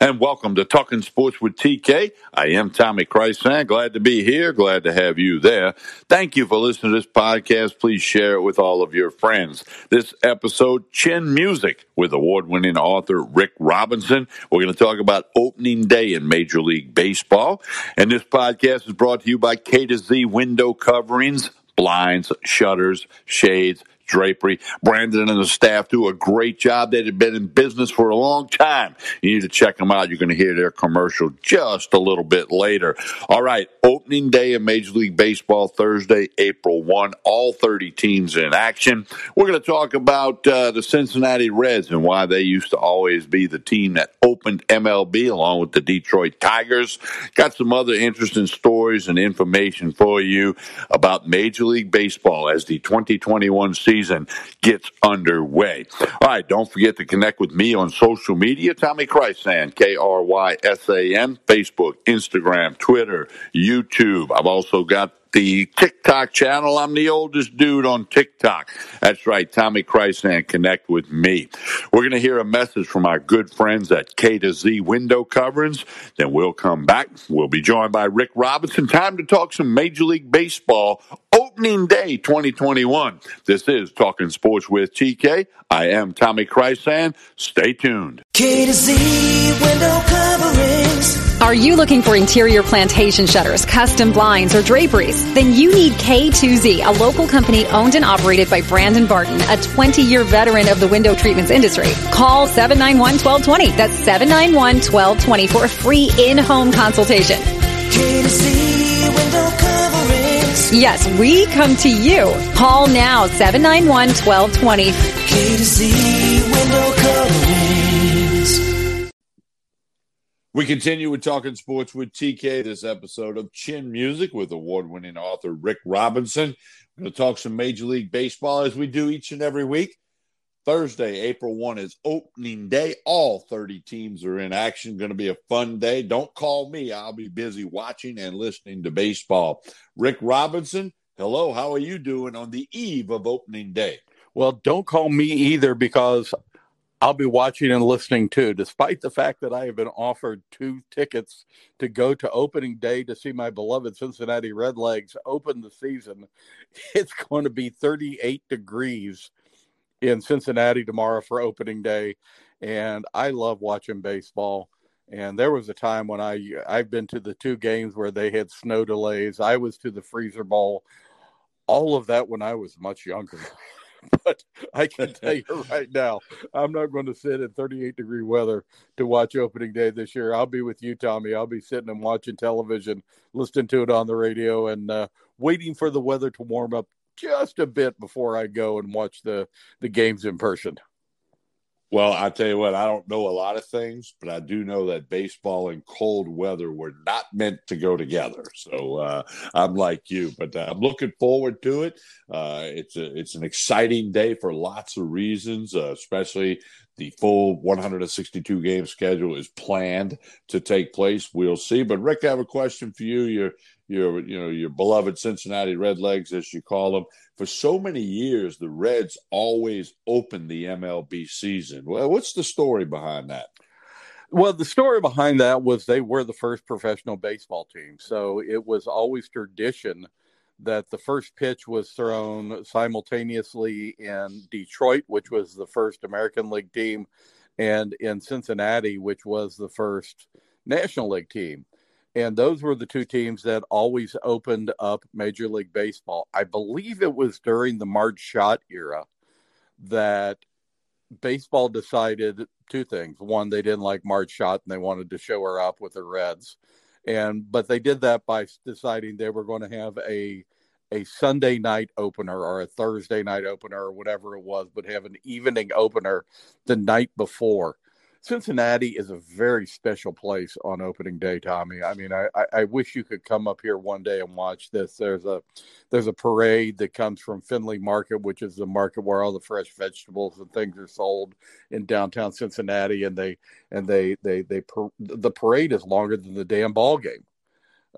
and welcome to Talking Sports with TK. I am Tommy Krysan. Glad to be here. Glad to have you there. Thank you for listening to this podcast. Please share it with all of your friends. This episode, Chin Music, with award winning author Rick Robinson. We're going to talk about opening day in Major League Baseball. And this podcast is brought to you by K to Z Window Coverings, Blinds, Shutters, Shades, drapery. Brandon and the staff do a great job. They've been in business for a long time. You need to check them out. You're going to hear their commercial just a little bit later. All right, opening day of Major League Baseball Thursday, April 1. All 30 teams in action. We're going to talk about uh, the Cincinnati Reds and why they used to always be the team that opened MLB along with the Detroit Tigers. Got some other interesting stories and information for you about Major League Baseball as the 2021 season season gets underway. All right, don't forget to connect with me on social media. Tommy Krysan, K R Y S A N, Facebook, Instagram, Twitter, YouTube. I've also got the TikTok channel. I'm the oldest dude on TikTok. That's right, Tommy Krysan. Connect with me. We're going to hear a message from our good friends at K to Z Window Coverings. Then we'll come back. We'll be joined by Rick Robinson. Time to talk some Major League Baseball opening day 2021. This is Talking Sports with TK. I am Tommy Krysan. Stay tuned. K to Z. Are you looking for interior plantation shutters, custom blinds, or draperies? Then you need K2Z, a local company owned and operated by Brandon Barton, a 20 year veteran of the window treatments industry. Call 791 1220. That's 791 1220 for a free in home consultation. K2Z window coverings. Yes, we come to you. Call now 791 1220. We continue with talking sports with TK. This episode of Chin Music with award-winning author Rick Robinson. We're going to talk some Major League Baseball as we do each and every week. Thursday, April 1 is opening day. All 30 teams are in action. Going to be a fun day. Don't call me. I'll be busy watching and listening to baseball. Rick Robinson, hello. How are you doing on the eve of opening day? Well, don't call me either because I'll be watching and listening too, despite the fact that I have been offered two tickets to go to opening day to see my beloved Cincinnati Redlegs open the season. It's going to be 38 degrees in Cincinnati tomorrow for opening day. And I love watching baseball. And there was a time when I I've been to the two games where they had snow delays. I was to the freezer bowl. All of that when I was much younger. but I can tell you right now, I'm not going to sit in 38 degree weather to watch opening day this year. I'll be with you, Tommy. I'll be sitting and watching television, listening to it on the radio, and uh, waiting for the weather to warm up just a bit before I go and watch the the games in person. Well, I tell you what, I don't know a lot of things, but I do know that baseball and cold weather were not meant to go together. So uh, I'm like you, but uh, I'm looking forward to it. Uh, it's a, it's an exciting day for lots of reasons, uh, especially the full 162 game schedule is planned to take place. We'll see. But Rick, I have a question for you. Your your you know your beloved Cincinnati Redlegs, as you call them for so many years, the Reds always open the MLB season. Well, what's the story behind that? Well, the story behind that was they were the first professional baseball team. So it was always tradition that the first pitch was thrown simultaneously in Detroit, which was the first American League team, and in Cincinnati, which was the first National League team and those were the two teams that always opened up Major League Baseball. I believe it was during the Marge Schott era that baseball decided two things. One, they didn't like Marge Schott and they wanted to show her up with the Reds. And but they did that by deciding they were going to have a a Sunday night opener or a Thursday night opener or whatever it was, but have an evening opener the night before. Cincinnati is a very special place on opening day, Tommy. I mean, I, I wish you could come up here one day and watch this. There's a there's a parade that comes from Findlay Market, which is the market where all the fresh vegetables and things are sold in downtown Cincinnati, and they and they they they, they the parade is longer than the damn ball game.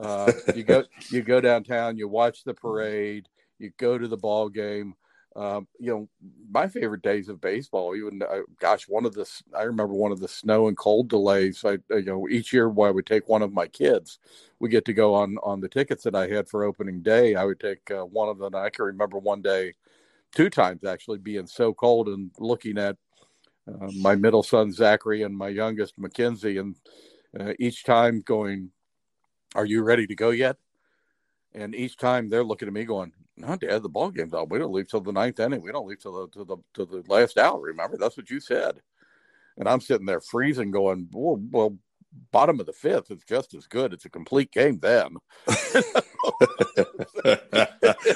Uh, you go you go downtown, you watch the parade, you go to the ball game um, you know, my favorite days of baseball, even uh, gosh, one of the I remember one of the snow and cold delays. I you know each year when I would take one of my kids, we get to go on on the tickets that I had for opening day. I would take uh, one of them. I can remember one day, two times actually being so cold and looking at uh, my middle son Zachary and my youngest Mackenzie, and uh, each time going, "Are you ready to go yet?" And each time they're looking at me going, no, Dad, the ball game's out. We don't leave till the ninth inning. We don't leave till the to the to the last out. Remember, that's what you said. And I'm sitting there freezing, going, well, well, bottom of the fifth is just as good. It's a complete game then.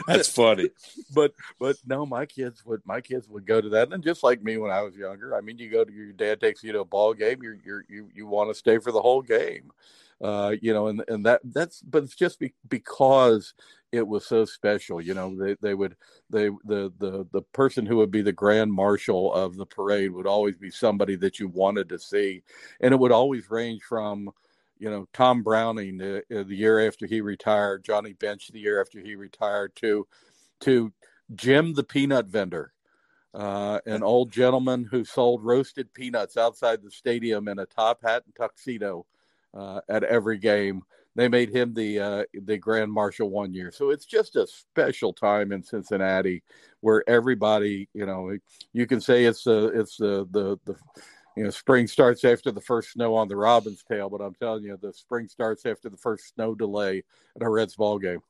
That's funny. But but no, my kids would my kids would go to that, and just like me when I was younger. I mean, you go to your dad takes you to a ball game. You're, you're you you want to stay for the whole game uh, you know, and and that that's but it's just be, because it was so special. You know, they they would they the the the person who would be the grand marshal of the parade would always be somebody that you wanted to see, and it would always range from you know Tom Browning the, uh, the year after he retired, Johnny Bench the year after he retired, to to Jim the peanut vendor. Uh, an old gentleman who sold roasted peanuts outside the stadium in a top hat and tuxedo uh, at every game. They made him the uh, the grand marshal one year, so it's just a special time in Cincinnati where everybody, you know, you can say it's the it's the the the you know spring starts after the first snow on the robin's tail, but I'm telling you, the spring starts after the first snow delay at a Reds ball game.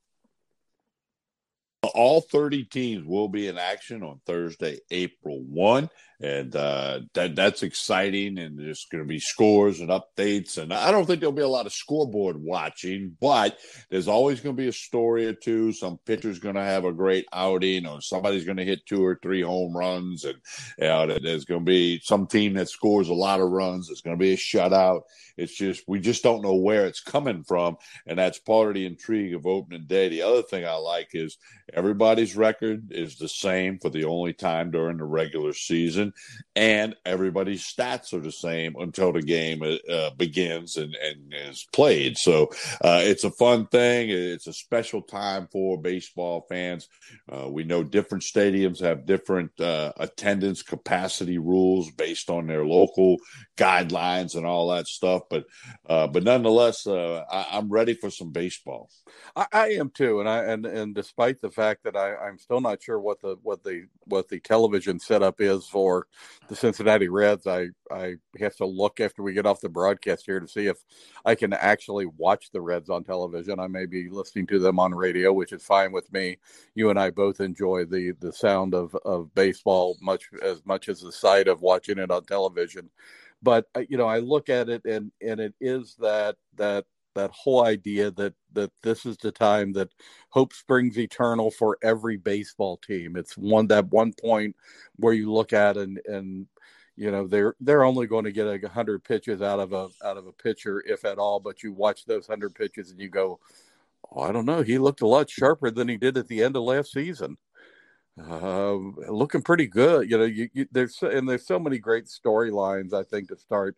All 30 teams will be in action on Thursday, April 1 and uh, that that's exciting. And there's going to be scores and updates, and I don't think there'll be a lot of scoreboard watching, but there's always going to be a story or two. Some pitcher's going to have a great outing, or somebody's going to hit two or three home runs, and you know, there's going to be some team that scores a lot of runs. It's going to be a shutout. It's just we just don't know where it's coming from, and that's part of the intrigue of opening day. The other thing I like is everybody's record is the same for the only time during the regular season and everybody's stats are the same until the game uh, begins and, and is played. So uh, it's a fun thing. It's a special time for baseball fans. Uh, we know different stadiums have different uh, attendance capacity rules based on their local guidelines and all that stuff. But uh, but nonetheless, uh, I, am ready for some baseball. I, I, am too, and I and and despite the fact that I, I'm still not sure what the what the what the television setup is for the Cincinnati Reds, I I have to look after we get off the broadcast here to see if I can actually watch the Reds on television. I may be listening to them on radio, which is fine with me. You and I both enjoy the the sound of of baseball much as much as the sight of watching it on television but uh, you know i look at it and and it is that that that whole idea that that this is the time that hope springs eternal for every baseball team it's one that one point where you look at and and you know they're they're only going to get a hundred pitches out of a out of a pitcher if at all but you watch those hundred pitches and you go oh, i don't know he looked a lot sharper than he did at the end of last season uh, looking pretty good. You know, you, you, there's and there's so many great storylines. I think to start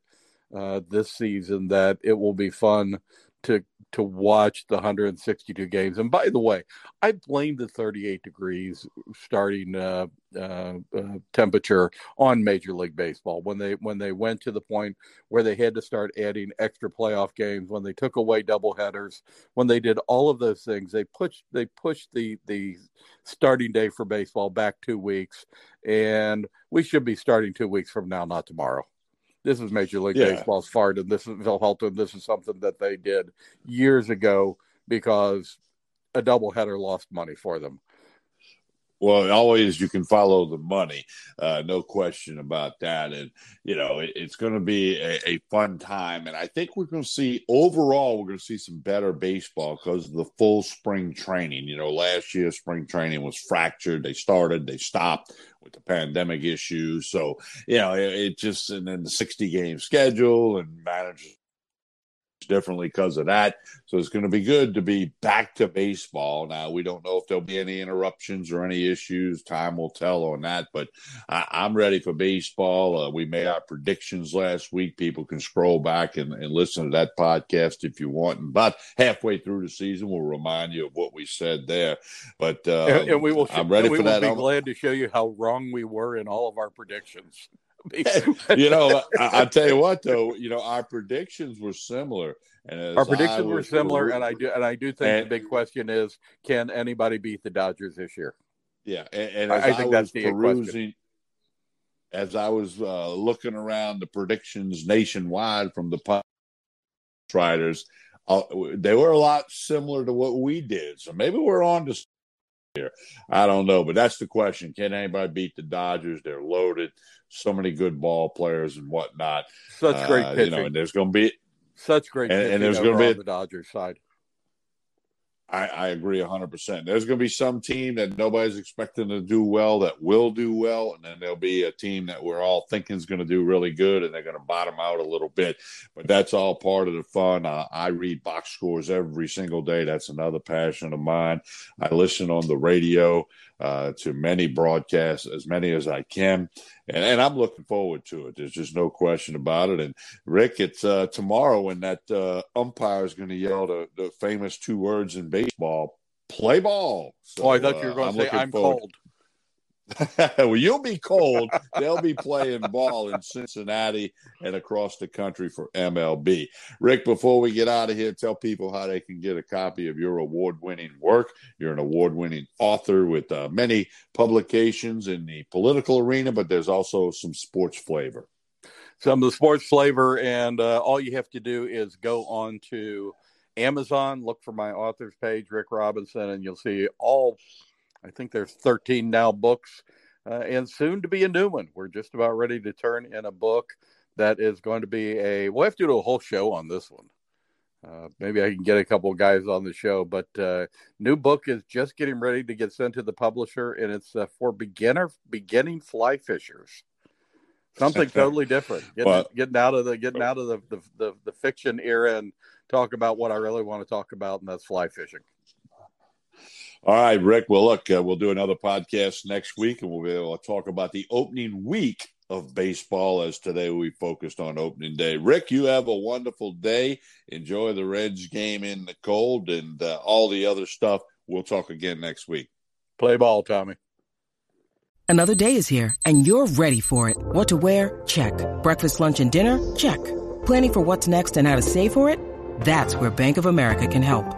uh, this season that it will be fun to to watch the 162 games. And by the way, I blame the 38 degrees starting uh, uh, uh, temperature on Major League Baseball when they when they went to the point where they had to start adding extra playoff games, when they took away doubleheaders, when they did all of those things. They pushed they pushed the the starting day for baseball back two weeks, and we should be starting two weeks from now, not tomorrow. This is Major League yeah. Baseball's fart, and this is Phil Helton. This is something that they did years ago because a doubleheader lost money for them. Well, always you can follow the money, uh, no question about that. And you know, it, it's going to be a, a, fun time, and I think we're going to see overall we're going to see some better baseball because of the full spring training. You know, last year spring training was fractured. They started, they stopped with the pandemic issues. So you know, it, it just and then the sixty game schedule and managers differently because of that. So it's going to be good to be back to baseball. Now, we don't know if there'll be any interruptions or any issues. Time will tell on that, but I, am ready for baseball. Uh, we made our predictions last week. People can scroll back and, and listen to that podcast if you want. And about halfway through the season, we'll remind you of what we said there. But uh, and, and, we will. I'm ready for that. Be glad to show you how wrong we were in all of our predictions. you know, I, I, tell you what, though, you know, our predictions were similar, and our predictions were similar, and I do, and I do think and, the big question is, can anybody beat the Dodgers this year? Yeah, and, and I, I, think that's the perusing, question. As I was uh, looking around the predictions nationwide from the writers, uh, they were a lot similar to what we did. So maybe we're on to here. I don't know, but that's the question. Can anybody beat the Dodgers? They're loaded. So many good ball players and whatnot. Such great uh, pitching. You know, and there's going to be such great and, and there's going to be the Dodgers side. I, I agree 100%. There's going to be some team that nobody's expecting to do well that will do well. And then there'll be a team that we're all thinking is going to do really good and they're going to bottom out a little bit. But that's all part of the fun. Uh, I read box scores every single day. That's another passion of mine. I listen on the radio uh, to many broadcasts, as many as I can. And, and, I'm looking forward to it. There's just no question about it. And Rick, it's uh, tomorrow when that uh, umpire is going to yell the, the, famous two words in baseball play ball. So, oh, I thought you were going to uh, say, I'm cold. well, you'll be cold. They'll be playing ball in Cincinnati and across the country for MLB. Rick, before we get out of here, tell people how they can get a copy of your award winning work. You're an award winning author with uh, many publications in the political arena, but there's also some sports flavor. Some of the sports flavor, and uh, all you have to do is go on to Amazon, look for my author's page, Rick Robinson, and you'll see all I think there's 13 now books, uh, and soon to be a new one. We're just about ready to turn in a book that is going to be a. We'll have to do a whole show on this one. Uh, maybe I can get a couple of guys on the show, but uh, new book is just getting ready to get sent to the publisher, and it's uh, for beginner beginning fly fishers. Something totally different. Getting, well, getting out of the getting out of the, the, the the fiction era and talk about what I really want to talk about, and that's fly fishing. All right, Rick. Well, look, uh, we'll do another podcast next week, and we'll be able to talk about the opening week of baseball. As today we focused on opening day. Rick, you have a wonderful day. Enjoy the Reds game in the cold and uh, all the other stuff. We'll talk again next week. Play ball, Tommy. Another day is here, and you're ready for it. What to wear? Check. Breakfast, lunch, and dinner? Check. Planning for what's next and how to save for it? That's where Bank of America can help.